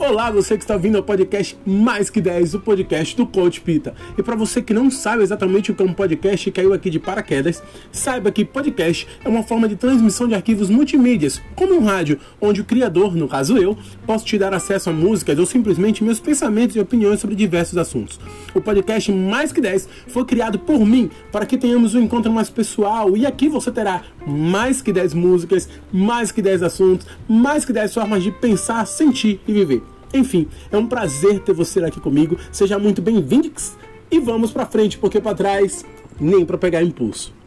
Olá, você que está vindo ao podcast Mais Que 10, o podcast do Coach Pita. E para você que não sabe exatamente o que é um podcast e caiu aqui de paraquedas, saiba que podcast é uma forma de transmissão de arquivos multimídias, como um rádio, onde o criador, no caso eu, posso te dar acesso a músicas ou simplesmente meus pensamentos e opiniões sobre diversos assuntos. O podcast Mais Que 10 foi criado por mim para que tenhamos um encontro mais pessoal e aqui você terá mais que 10 músicas, mais que 10 assuntos, mais que 10 formas de pensar, sentir e viver. Enfim, é um prazer ter você aqui comigo. Seja muito bem-vindo e vamos pra frente, porque para trás nem para pegar impulso.